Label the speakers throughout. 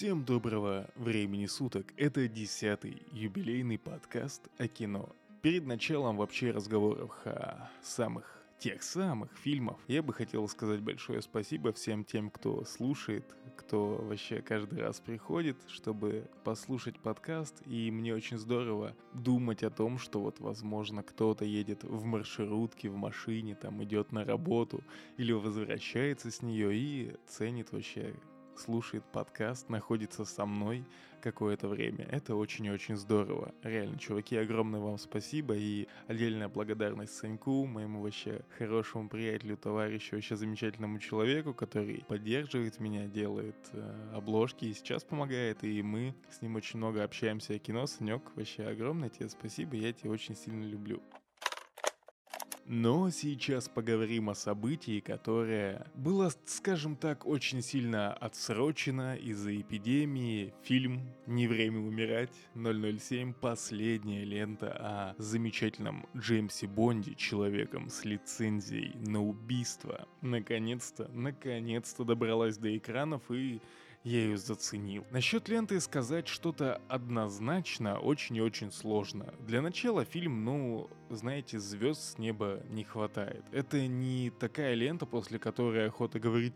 Speaker 1: Всем доброго времени суток. Это десятый юбилейный подкаст о кино. Перед началом вообще разговоров о самых тех самых фильмов. Я бы хотел сказать большое спасибо всем тем, кто слушает, кто вообще каждый раз приходит, чтобы послушать подкаст. И мне очень здорово думать о том, что вот, возможно, кто-то едет в маршрутке, в машине, там идет на работу или возвращается с нее и ценит вообще слушает подкаст, находится со мной какое-то время. Это очень-очень здорово. Реально, чуваки, огромное вам спасибо и отдельная благодарность Саньку, моему вообще хорошему приятелю, товарищу, вообще замечательному человеку, который поддерживает меня, делает э, обложки и сейчас помогает, и мы с ним очень много общаемся о кино. Санек, вообще огромное тебе спасибо, я тебя очень сильно люблю. Но сейчас поговорим о событии, которое было, скажем так, очень сильно отсрочено из-за эпидемии. Фильм «Не время умирать» 007 последняя лента о замечательном Джеймсе Бонде, человеком с лицензией на убийство. Наконец-то, наконец-то добралась до экранов и ее заценил. Насчет ленты сказать что-то однозначно очень и очень сложно. Для начала фильм, ну, знаете, звезд с неба не хватает. Это не такая лента, после которой охота говорить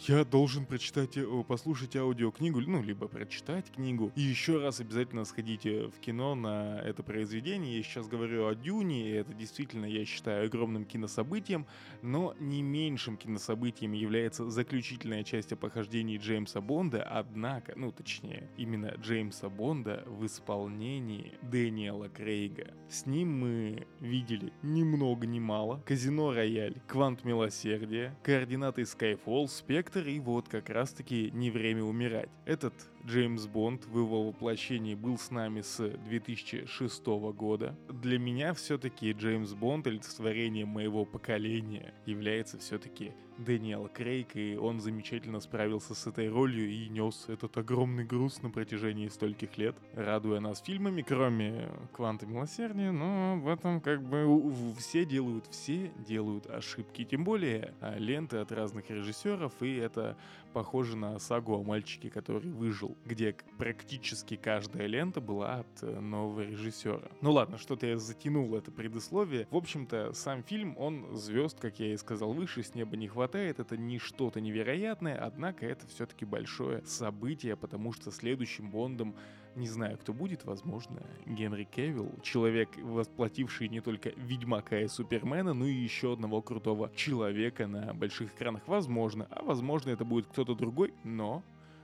Speaker 1: я должен прочитать, э, послушать аудиокнигу, ну, либо прочитать книгу. И еще раз обязательно сходите в кино на это произведение. Я сейчас говорю о Дюне, и это действительно, я считаю, огромным кинособытием, но не меньшим кинособытием является заключительная часть о похождении Джеймса Бонда, однако, ну, точнее, именно Джеймса Бонда в исполнении Дэниела Крейга. С ним мы видели ни много ни мало Казино Рояль, Квант Милосердия, Координаты Skyfall, Спектр Спектр и вот как раз-таки «Не время умирать». Этот Джеймс Бонд в его воплощении был с нами с 2006 года. Для меня все-таки Джеймс Бонд, олицетворение моего поколения, является все-таки Дэниел Крейг, и он замечательно справился с этой ролью и нес этот огромный груз на протяжении стольких лет, радуя нас фильмами, кроме «Кванта милосердия», но в этом как бы все делают, все делают ошибки, тем более а, ленты от разных режиссеров, и это похоже на сагу о мальчике, который выжил, где практически каждая лента была от э, нового режиссера. Ну ладно, что-то я затянул это предысловие. В общем-то, сам фильм, он звезд, как я и сказал выше, с неба не хватает, это не что-то невероятное, однако это все-таки большое событие, потому что следующим Бондом, не знаю, кто будет, возможно, Генри Кевилл, человек, восплативший не только Ведьмака и Супермена, но и еще одного крутого человека на больших экранах, возможно, а возможно это будет кто-то другой, но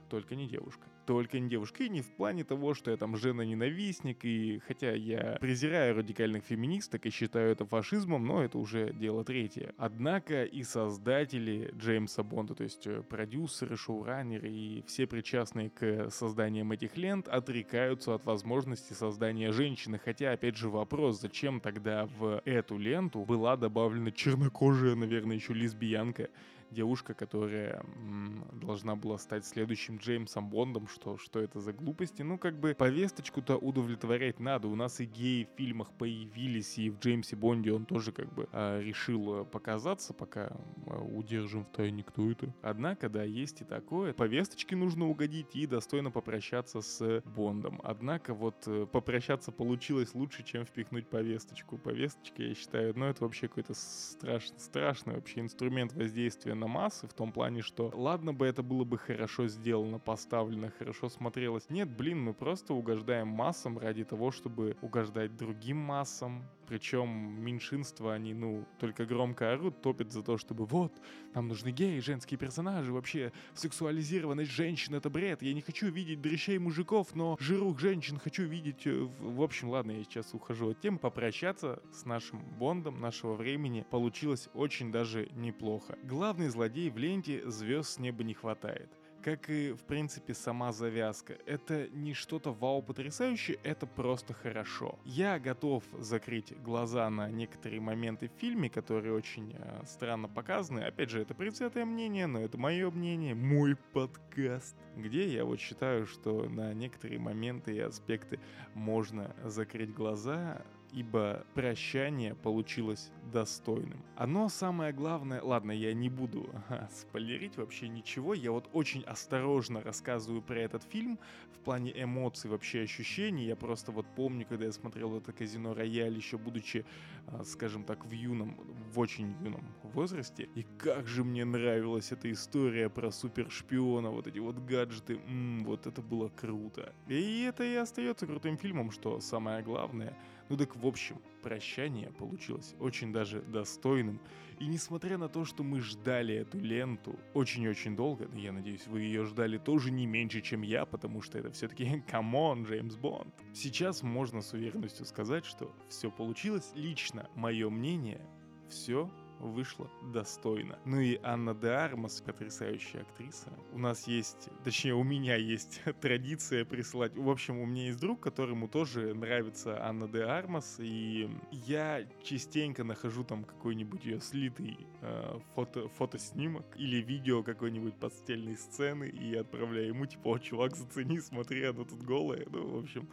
Speaker 1: только не девушка. Только не девушка. И не в плане того, что я там жена-ненавистник, и хотя я презираю радикальных феминисток и считаю это фашизмом, но это уже дело третье. Однако и создатели Джеймса Бонда, то есть э, продюсеры, шоураннеры и все причастные к созданиям этих лент отрекаются от возможности создания женщины. Хотя, опять же, вопрос, зачем тогда в эту ленту была добавлена чернокожая, наверное, еще лесбиянка, девушка, которая м, должна была стать следующим Джеймсом Бондом, что, что это за глупости. Ну, как бы повесточку-то удовлетворять надо. У нас и геи в фильмах появились, и в Джеймсе Бонде он тоже как бы э, решил показаться, пока э, удержим в тайне, кто это. Однако, да, есть и такое. Повесточке нужно угодить и достойно попрощаться с Бондом. Однако вот э, попрощаться получилось лучше, чем впихнуть повесточку. Повесточка, я считаю, ну это вообще какой-то страшный, страшный вообще инструмент воздействия на массы, в том плане, что ладно бы это было бы хорошо сделано, поставлено, хорошо смотрелось. Нет, блин, мы просто угождаем массам ради того, чтобы угождать другим массам, причем меньшинства, они, ну, только громко орут, топят за то, чтобы вот, нам нужны геи, женские персонажи, вообще сексуализированность женщин — это бред, я не хочу видеть дрящей мужиков, но жирух женщин хочу видеть... Э, в общем, ладно, я сейчас ухожу от темы. Попрощаться с нашим Бондом нашего времени получилось очень даже неплохо. Главный злодей в ленте звезд с неба не хватает как и, в принципе, сама завязка. Это не что-то вау потрясающее, это просто хорошо. Я готов закрыть глаза на некоторые моменты в фильме, которые очень э, странно показаны. Опять же, это предвзятое мнение, но это мое мнение, мой подкаст, где я вот считаю, что на некоторые моменты и аспекты можно закрыть глаза, ибо прощание получилось достойным. Оно самое главное... Ладно, я не буду ага, спойлерить вообще ничего, я вот очень осторожно рассказываю про этот фильм в плане эмоций, вообще ощущений. Я просто вот помню, когда я смотрел это «Казино Рояль», еще будучи, а, скажем так, в юном, в очень юном возрасте, и как же мне нравилась эта история про супершпиона, вот эти вот гаджеты, м-м, вот это было круто. И это и остается крутым фильмом, что самое главное. Ну так в общем, прощание получилось очень даже достойным. И несмотря на то, что мы ждали эту ленту очень-очень долго, я надеюсь, вы ее ждали тоже не меньше, чем я, потому что это все-таки come on, Джеймс Бонд. Сейчас можно с уверенностью сказать, что все получилось. Лично мое мнение, все вышло достойно. Ну и Анна де Армас, потрясающая актриса. У нас есть, точнее у меня есть традиция присылать. В общем, у меня есть друг, которому тоже нравится Анна де Армас, и я частенько нахожу там какой-нибудь ее слитый э, фото, фотоснимок или видео какой-нибудь постельной сцены и отправляю ему, типа, о, чувак, зацени, смотри, она тут голая. Ну, в общем,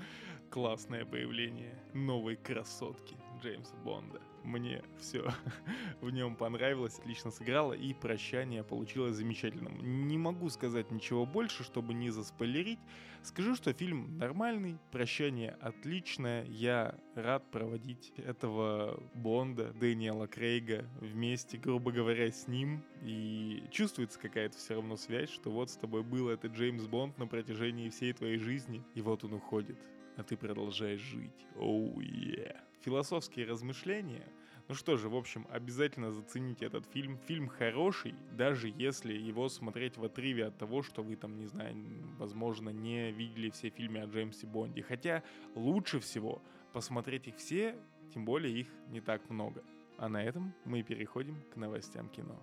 Speaker 1: классное появление новой красотки Джеймса Бонда. Мне все в нем понравилось, отлично сыграло, и прощание получилось замечательным. Не могу сказать ничего больше, чтобы не заспойлерить. Скажу, что фильм нормальный, прощание отличное. Я рад проводить этого Бонда, Дэниела Крейга вместе, грубо говоря, с ним. И чувствуется какая-то все равно связь, что вот с тобой был этот Джеймс Бонд на протяжении всей твоей жизни, и вот он уходит а ты продолжаешь жить. Оу, oh, yeah. Философские размышления. Ну что же, в общем, обязательно зацените этот фильм. Фильм хороший, даже если его смотреть в отрыве от того, что вы там, не знаю, возможно, не видели все фильмы о Джеймсе Бонде. Хотя лучше всего посмотреть их все, тем более их не так много. А на этом мы переходим к новостям кино.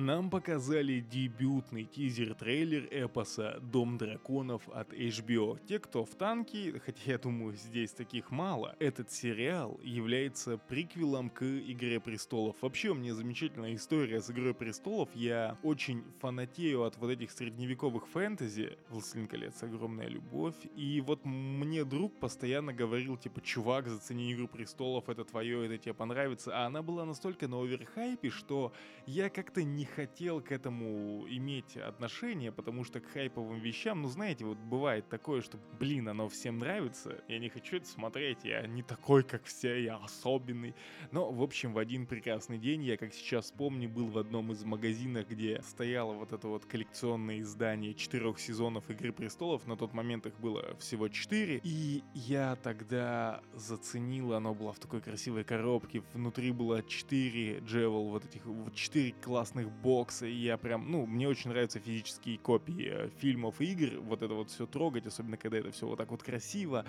Speaker 1: Нам показали дебютный тизер-трейлер эпоса «Дом драконов» от HBO. Те, кто в танке, хотя я думаю, здесь таких мало, этот сериал является приквелом к «Игре престолов». Вообще, у меня замечательная история с «Игрой престолов». Я очень фанатею от вот этих средневековых фэнтези. «Властелин колец» — огромная любовь. И вот мне друг постоянно говорил, типа, чувак, зацени «Игру престолов», это твое, это тебе понравится. А она была настолько на оверхайпе, что я как-то не хотел к этому иметь отношение, потому что к хайповым вещам, ну знаете, вот бывает такое, что, блин, оно всем нравится, я не хочу это смотреть, я не такой, как все, я особенный. Но, в общем, в один прекрасный день, я, как сейчас помню, был в одном из магазинов, где стояло вот это вот коллекционное издание четырех сезонов Игры Престолов, на тот момент их было всего четыре, и я тогда заценил, оно было в такой красивой коробке, внутри было четыре джевел, вот этих четыре классных бокса, и я прям, ну, мне очень нравятся физические копии э, фильмов и игр, вот это вот все трогать, особенно когда это все вот так вот красиво.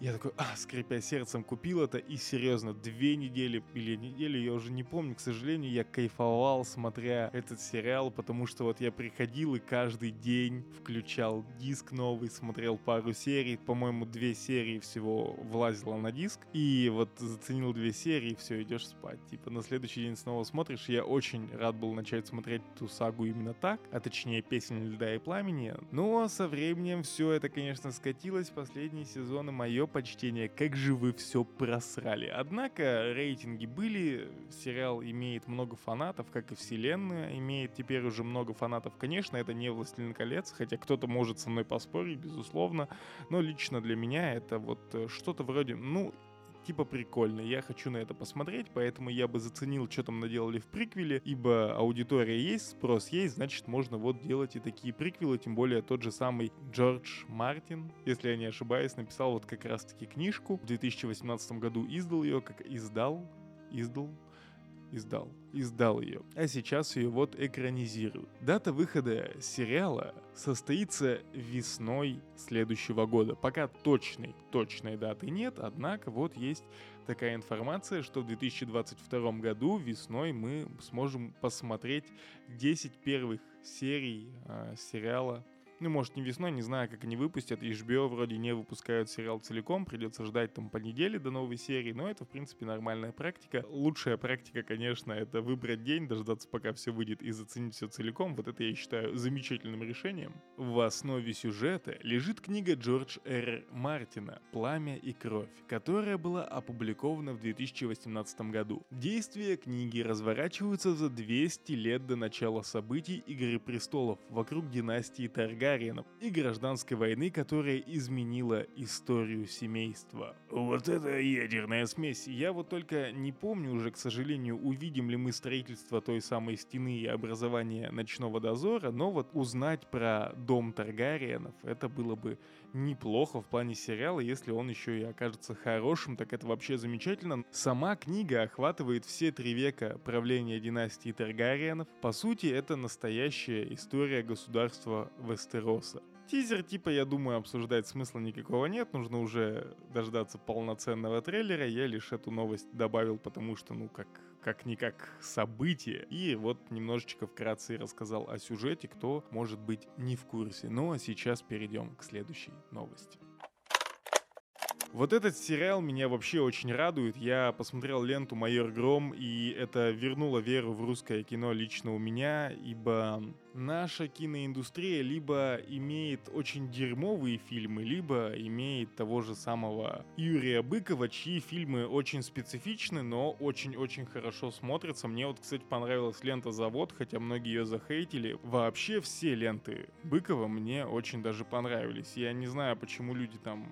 Speaker 1: Я такой, а, скрипя сердцем, купил это, и серьезно, две недели или неделю, я уже не помню, к сожалению, я кайфовал, смотря этот сериал, потому что вот я приходил и каждый день включал диск новый, смотрел пару серий, по-моему, две серии всего влазило на диск, и вот заценил две серии, все, идешь спать. Типа на следующий день снова смотришь, я очень рад был начать смотреть эту сагу именно так, а точнее песни льда и пламени, но со временем все это, конечно, скатилось, последние сезоны мое почтение, как же вы все просрали. Однако рейтинги были, сериал имеет много фанатов, как и вселенная имеет теперь уже много фанатов. Конечно, это не «Властелин колец», хотя кто-то может со мной поспорить, безусловно, но лично для меня это вот э, что-то вроде, ну, типа прикольно, я хочу на это посмотреть, поэтому я бы заценил, что там наделали в приквеле, ибо аудитория есть, спрос есть, значит можно вот делать и такие приквелы, тем более тот же самый Джордж Мартин, если я не ошибаюсь, написал вот как раз таки книжку, в 2018 году издал ее, как издал, издал, издал, издал ее, а сейчас ее вот экранизируют. Дата выхода сериала состоится весной следующего года. Пока точной, точной даты нет, однако вот есть такая информация, что в 2022 году весной мы сможем посмотреть 10 первых серий э, сериала Ну, может, не весной, не знаю, как они выпустят. HBO вроде не выпускают сериал целиком, придется ждать там по неделе до новой серии, но это, в принципе, нормальная практика. Лучшая практика, конечно, это выбрать день, дождаться, пока все выйдет, и заценить все целиком. Вот это я считаю замечательным решением. В основе сюжета лежит книга Джордж Р. Мартина «Пламя и кровь», которая была опубликована в 2018 году. Действие книги разворачиваются за 200 лет до начала событий Игры престолов вокруг династии Таргариенов и гражданской войны, которая изменила историю семейства. Вот это ядерная смесь. Я вот только не помню уже, к сожалению, увидим ли мы строительство той самой стены и образование ночного дозора, но вот узнать про дом Таргариенов, это было бы неплохо в плане сериала, если он еще и окажется хорошим, так это вообще замечательно. Сама книга охватывает все три века правления династии Таргариенов. По сути, это настоящая история государства Вестероса. Тизер типа, я думаю, обсуждать смысла никакого нет, нужно уже дождаться полноценного трейлера. Я лишь эту новость добавил, потому что, ну, как как-никак событие. И вот немножечко вкратце рассказал о сюжете, кто может быть не в курсе. Ну а сейчас перейдем к следующей новости. Вот этот сериал меня вообще очень радует. Я посмотрел ленту «Майор Гром», и это вернуло веру в русское кино лично у меня, ибо наша киноиндустрия либо имеет очень дерьмовые фильмы, либо имеет того же самого Юрия Быкова, чьи фильмы очень специфичны, но очень-очень хорошо смотрятся. Мне вот, кстати, понравилась лента «Завод», хотя многие ее захейтили. Вообще все ленты Быкова мне очень даже понравились. Я не знаю, почему люди там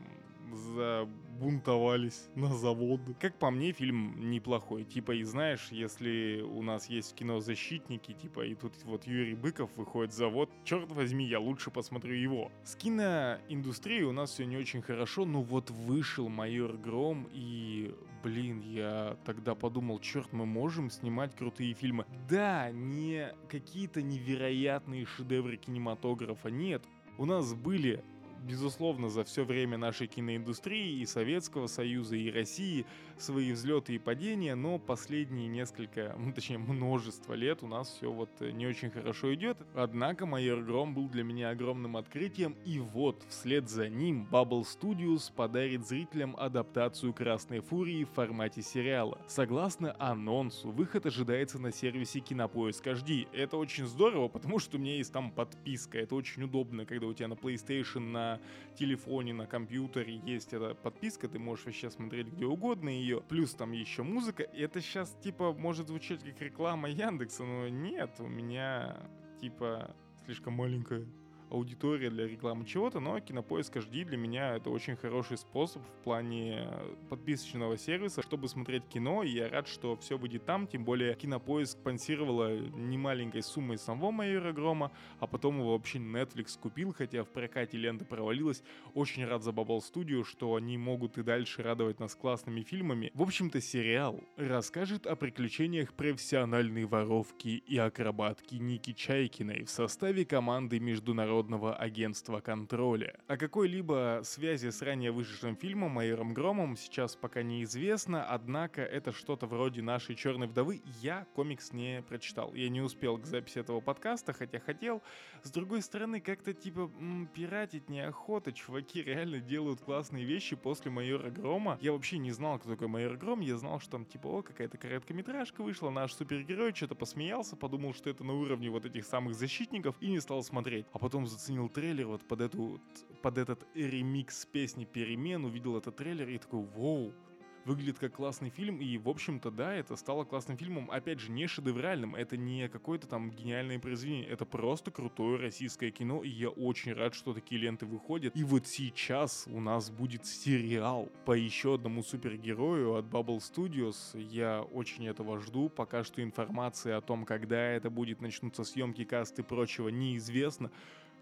Speaker 1: забунтовались на завод. Как по мне, фильм неплохой. Типа, и знаешь, если у нас есть кино «Защитники», типа, и тут вот Юрий Быков выходит завод, черт возьми, я лучше посмотрю его. С киноиндустрией у нас все не очень хорошо, но вот вышел «Майор Гром», и, блин, я тогда подумал, черт, мы можем снимать крутые фильмы. Да, не какие-то невероятные шедевры кинематографа, нет. У нас были безусловно, за все время нашей киноиндустрии и Советского Союза, и России свои взлеты и падения, но последние несколько, ну, точнее, множество лет у нас все вот э, не очень хорошо идет. Однако «Майор Гром» был для меня огромным открытием, и вот, вслед за ним Bubble Studios подарит зрителям адаптацию «Красной Фурии» в формате сериала. Согласно анонсу, выход ожидается на сервисе Кинопоиск HD. Это очень здорово, потому что у меня есть там подписка, это очень удобно, когда у тебя на PlayStation, на телефоне, на компьютере есть эта подписка, ты можешь вообще смотреть где угодно ее. Плюс там еще музыка. И это сейчас типа может звучать как реклама Яндекса, но нет, у меня типа слишком маленькая аудитория для рекламы чего-то, но Кинопоиск HD для меня это очень хороший способ в плане подписочного сервиса, чтобы смотреть кино, и я рад, что все будет там, тем более Кинопоиск спонсировала немаленькой суммой самого Майора Грома, а потом его вообще Netflix купил, хотя в прокате лента провалилась. Очень рад за Bubble Studio, что они могут и дальше радовать нас классными фильмами. В общем-то, сериал расскажет о приключениях профессиональной воровки и акробатки Ники Чайкиной в составе команды международного Международного агентства контроля. О какой-либо связи с ранее вышедшим фильмом «Майором Громом» сейчас пока неизвестно, однако это что-то вроде нашей «Черной вдовы». Я комикс не прочитал. Я не успел к записи этого подкаста, хотя хотел. С другой стороны, как-то типа м, пиратить неохота. Чуваки реально делают классные вещи после «Майора Грома». Я вообще не знал, кто такой «Майор Гром». Я знал, что там типа, о, какая-то короткометражка вышла, наш супергерой, что-то посмеялся, подумал, что это на уровне вот этих самых защитников и не стал смотреть. А потом заценил трейлер вот под, эту, под этот ремикс песни «Перемен», увидел этот трейлер и такой «Воу!» выглядит как классный фильм, и, в общем-то, да, это стало классным фильмом, опять же, не шедевральным, это не какое-то там гениальное произведение, это просто крутое российское кино, и я очень рад, что такие ленты выходят. И вот сейчас у нас будет сериал по еще одному супергерою от Bubble Studios, я очень этого жду, пока что информация о том, когда это будет, начнутся съемки, касты и прочего, неизвестно,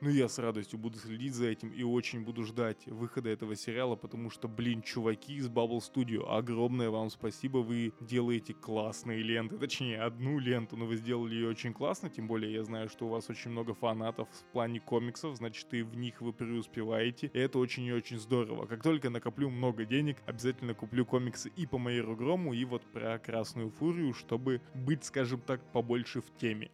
Speaker 1: ну, я с радостью буду следить за этим и очень буду ждать выхода этого сериала, потому что, блин, чуваки из Bubble Studio, огромное вам спасибо, вы делаете классные ленты, точнее, одну ленту, но вы сделали ее очень классно, тем более я знаю, что у вас очень много фанатов в плане комиксов, значит, и в них вы преуспеваете, и это очень и очень здорово. Как только накоплю много денег, обязательно куплю комиксы и по Майеру Грому, и вот про Красную Фурию, чтобы быть, скажем так, побольше в теме.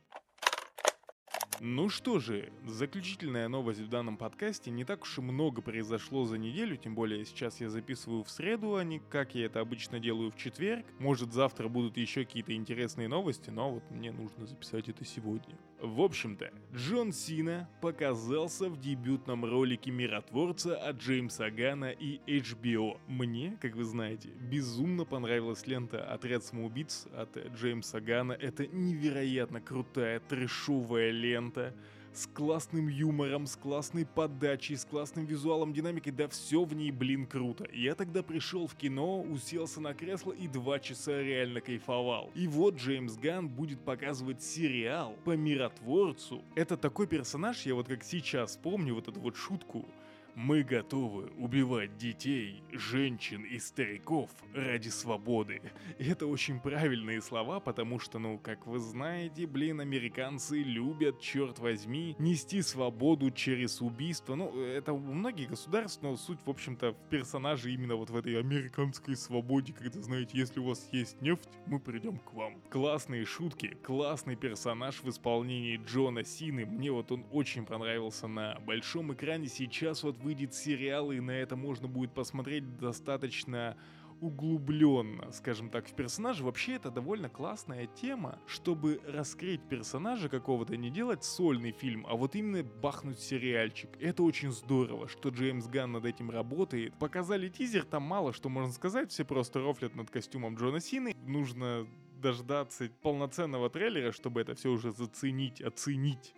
Speaker 1: Ну что же, заключительная новость в данном подкасте. Не так уж и много произошло за неделю, тем более сейчас я записываю в среду, а не как я это обычно делаю в четверг. Может завтра будут еще какие-то интересные новости, но вот мне нужно записать это сегодня. В общем-то, Джон Сина показался в дебютном ролике Миротворца от Джеймса Гана и HBO. Мне, как вы знаете, безумно понравилась лента «Отряд самоубийц» от Джеймса Гана. Это невероятно крутая трэшовая лента с классным юмором, с классной подачей, с классным визуалом, динамикой, да все в ней, блин, круто. Я тогда пришел в кино, уселся на кресло и два часа реально кайфовал. И вот Джеймс Ган будет показывать сериал по миротворцу. Это такой персонаж, я вот как сейчас помню вот эту вот шутку, мы готовы убивать детей, женщин и стариков ради свободы. И это очень правильные слова, потому что, ну, как вы знаете, блин, американцы любят, черт возьми, нести свободу через убийство. Ну, это у многих государств, но суть, в общем-то, в персонаже именно вот в этой американской свободе, когда, знаете, если у вас есть нефть, мы придем к вам. Классные шутки, классный персонаж в исполнении Джона Сины. Мне вот он очень понравился на большом экране. Сейчас вот выйдет сериал, и на это можно будет посмотреть достаточно углубленно, скажем так, в персонаже. Вообще это довольно классная тема, чтобы раскрыть персонажа какого-то, не делать сольный фильм, а вот именно бахнуть сериальчик. Это очень здорово, что Джеймс Ган над этим работает. Показали тизер, там мало что можно сказать, все просто рофлят над костюмом Джона Сины. Нужно дождаться полноценного трейлера, чтобы это все уже заценить, оценить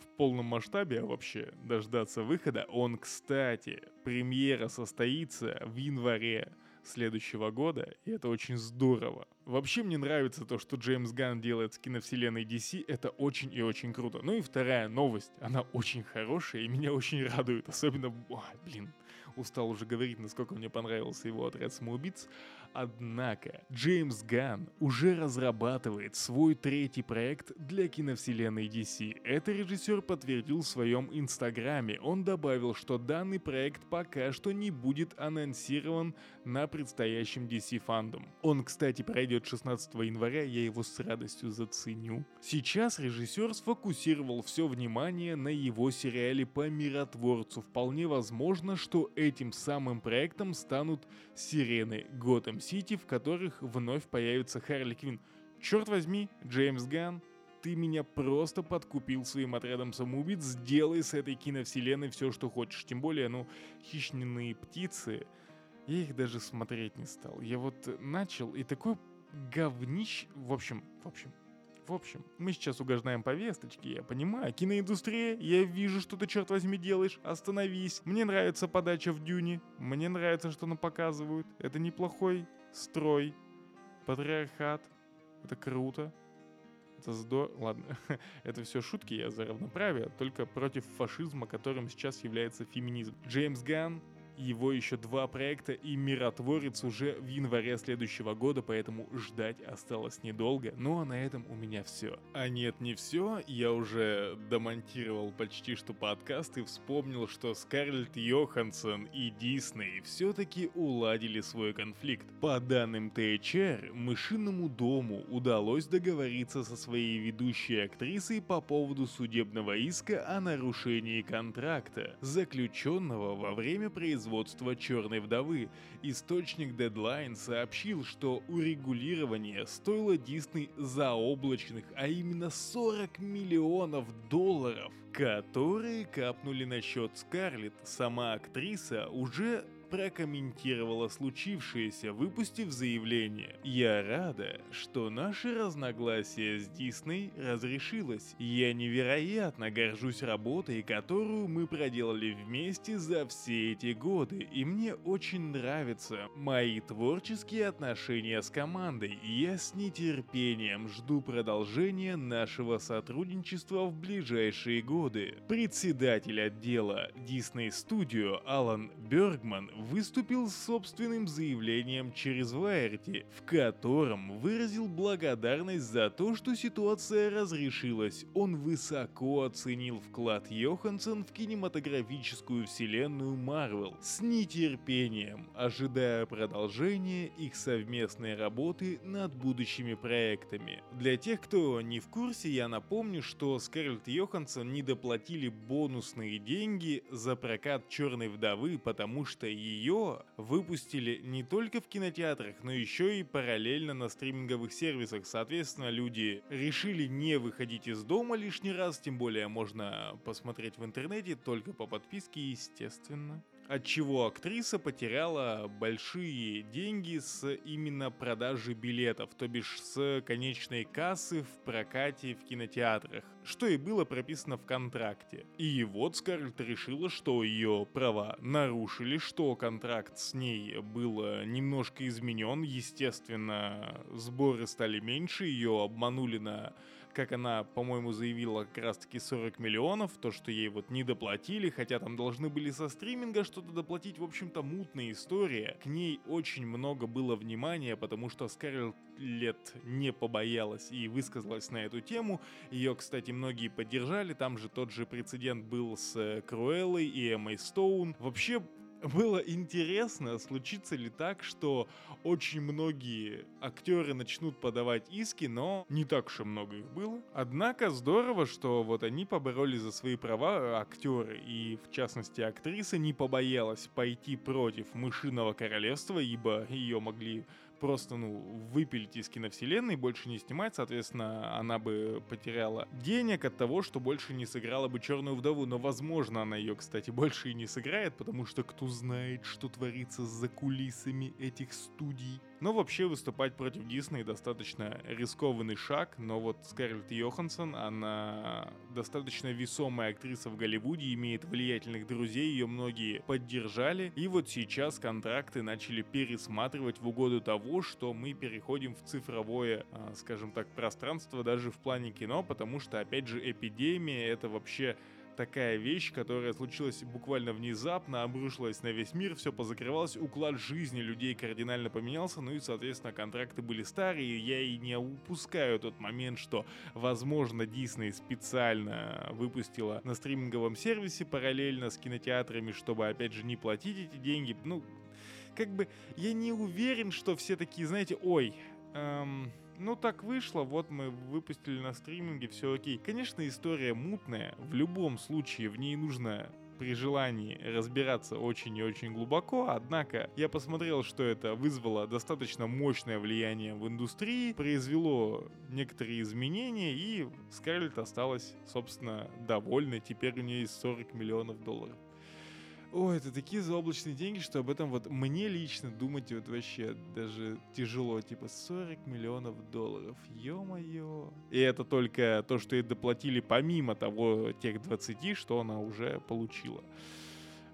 Speaker 1: в полном масштабе, а вообще дождаться выхода. Он, кстати, премьера состоится в январе следующего года, и это очень здорово. Вообще мне нравится то, что Джеймс Ганн делает с киновселенной DC, это очень и очень круто. Ну и вторая новость, она очень хорошая и меня очень радует, особенно, ой, блин, устал уже говорить, насколько мне понравился его отряд самоубийц. Однако, Джеймс Ганн уже разрабатывает свой третий проект для киновселенной DC. Это режиссер подтвердил в своем инстаграме. Он добавил, что данный проект пока что не будет анонсирован на предстоящем DC фандом. Он, кстати, пройдет 16 января, я его с радостью заценю. Сейчас режиссер сфокусировал все внимание на его сериале по миротворцу. Вполне возможно, что этим самым проектом станут сирены Готэм Сити, в которых вновь появится Харли Квин. Черт возьми, Джеймс Ган, ты меня просто подкупил своим отрядом самоубийц, сделай с этой киновселенной все, что хочешь. Тем более, ну, хищные птицы, я их даже смотреть не стал. Я вот начал, и такой говнищ... В общем, в общем, в общем, мы сейчас угождаем повесточке, я понимаю. Киноиндустрия, я вижу, что ты, черт возьми, делаешь. Остановись. Мне нравится подача в Дюне. Мне нравится, что нам показывают. Это неплохой строй, патриархат. Это круто. Это здорово. Ладно, это все шутки, я за равноправие, только против фашизма, которым сейчас является феминизм. Джеймс Ганн его еще два проекта и «Миротворец» уже в январе следующего года, поэтому ждать осталось недолго. Ну а на этом у меня все. А нет, не все. Я уже домонтировал почти что подкаст и вспомнил, что Скарлетт Йоханссон и Дисней все-таки уладили свой конфликт. По данным ТХР, Мышиному дому удалось договориться со своей ведущей актрисой по поводу судебного иска о нарушении контракта, заключенного во время производства производства «Черной вдовы». Источник Deadline сообщил, что урегулирование стоило Дисней заоблачных, а именно 40 миллионов долларов, которые капнули на счет Скарлетт. Сама актриса уже прокомментировала случившееся, выпустив заявление. «Я рада, что наше разногласие с Дисней разрешилось. Я невероятно горжусь работой, которую мы проделали вместе за все эти годы, и мне очень нравятся мои творческие отношения с командой. Я с нетерпением жду продолжения нашего сотрудничества в ближайшие годы». Председатель отдела Disney Studio Алан Бергман выступил с собственным заявлением через Вайерти, в котором выразил благодарность за то, что ситуация разрешилась. Он высоко оценил вклад Йоханссон в кинематографическую вселенную Марвел с нетерпением, ожидая продолжения их совместной работы над будущими проектами. Для тех, кто не в курсе, я напомню, что Скарлетт Йоханссон не доплатили бонусные деньги за прокат Черной вдовы, потому что ее выпустили не только в кинотеатрах, но еще и параллельно на стриминговых сервисах. Соответственно, люди решили не выходить из дома лишний раз, тем более можно посмотреть в интернете только по подписке, естественно от чего актриса потеряла большие деньги с именно продажи билетов, то бишь с конечной кассы в прокате в кинотеатрах, что и было прописано в контракте. И вот Скарлетт решила, что ее права нарушили, что контракт с ней был немножко изменен, естественно, сборы стали меньше, ее обманули на как она, по-моему, заявила как раз-таки 40 миллионов, то, что ей вот не доплатили, хотя там должны были со стриминга что-то доплатить, в общем-то, мутная история. К ней очень много было внимания, потому что Скарлетт не побоялась и высказалась на эту тему. Ее, кстати, многие поддержали, там же тот же прецедент был с Круэллой и Эммой Стоун. Вообще, было интересно, случится ли так, что очень многие актеры начнут подавать иски, но не так уж и много их было. Однако здорово, что вот они поборолись за свои права, актеры, и в частности актриса не побоялась пойти против мышиного королевства, ибо ее могли просто, ну, выпилить из киновселенной, больше не снимать, соответственно, она бы потеряла денег от того, что больше не сыграла бы Черную Вдову, но, возможно, она ее, кстати, больше и не сыграет, потому что кто знает, что творится за кулисами этих студий. Но вообще выступать против Дисней достаточно рискованный шаг, но вот Скарлетт Йоханссон, она достаточно весомая актриса в Голливуде, имеет влиятельных друзей, ее многие поддержали, и вот сейчас контракты начали пересматривать в угоду того, что мы переходим в цифровое, а, скажем так, пространство даже в плане кино, потому что, опять же, эпидемия это вообще такая вещь, которая случилась буквально внезапно, обрушилась на весь мир, все позакрывалось, уклад жизни людей кардинально поменялся, ну и, соответственно, контракты были старые, я и не упускаю тот момент, что, возможно, Дисней специально выпустила на стриминговом сервисе параллельно с кинотеатрами, чтобы, опять же, не платить эти деньги, ну, как бы, я не уверен, что все такие, знаете, ой, эм, ну так вышло, вот мы выпустили на стриминге, все окей. Конечно, история мутная, в любом случае в ней нужно при желании разбираться очень и очень глубоко, однако я посмотрел, что это вызвало достаточно мощное влияние в индустрии, произвело некоторые изменения, и Скарлетт осталась, собственно, довольна. Теперь у нее есть 40 миллионов долларов. Ой, это такие заоблачные деньги, что об этом вот мне лично думать вот вообще даже тяжело. Типа 40 миллионов долларов, ё-моё. И это только то, что ей доплатили помимо того, тех 20, что она уже получила.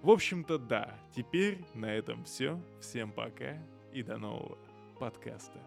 Speaker 1: В общем-то, да. Теперь на этом все. Всем пока и до нового подкаста.